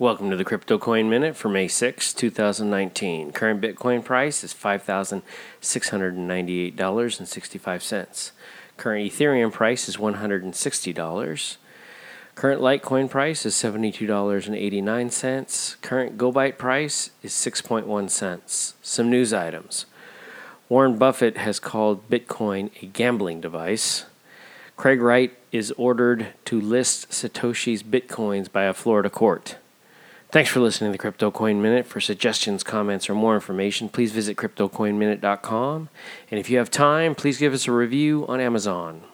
Welcome to the Crypto Coin Minute for May 6, 2019. Current Bitcoin price is $5,698.65. Current Ethereum price is $160. Current Litecoin price is $72.89. Current GoByte price is 6.1 cents. Some news items. Warren Buffett has called Bitcoin a gambling device. Craig Wright is ordered to list Satoshi's Bitcoins by a Florida court. Thanks for listening to the Crypto Coin Minute. For suggestions, comments, or more information, please visit CryptoCoinMinute.com. And if you have time, please give us a review on Amazon.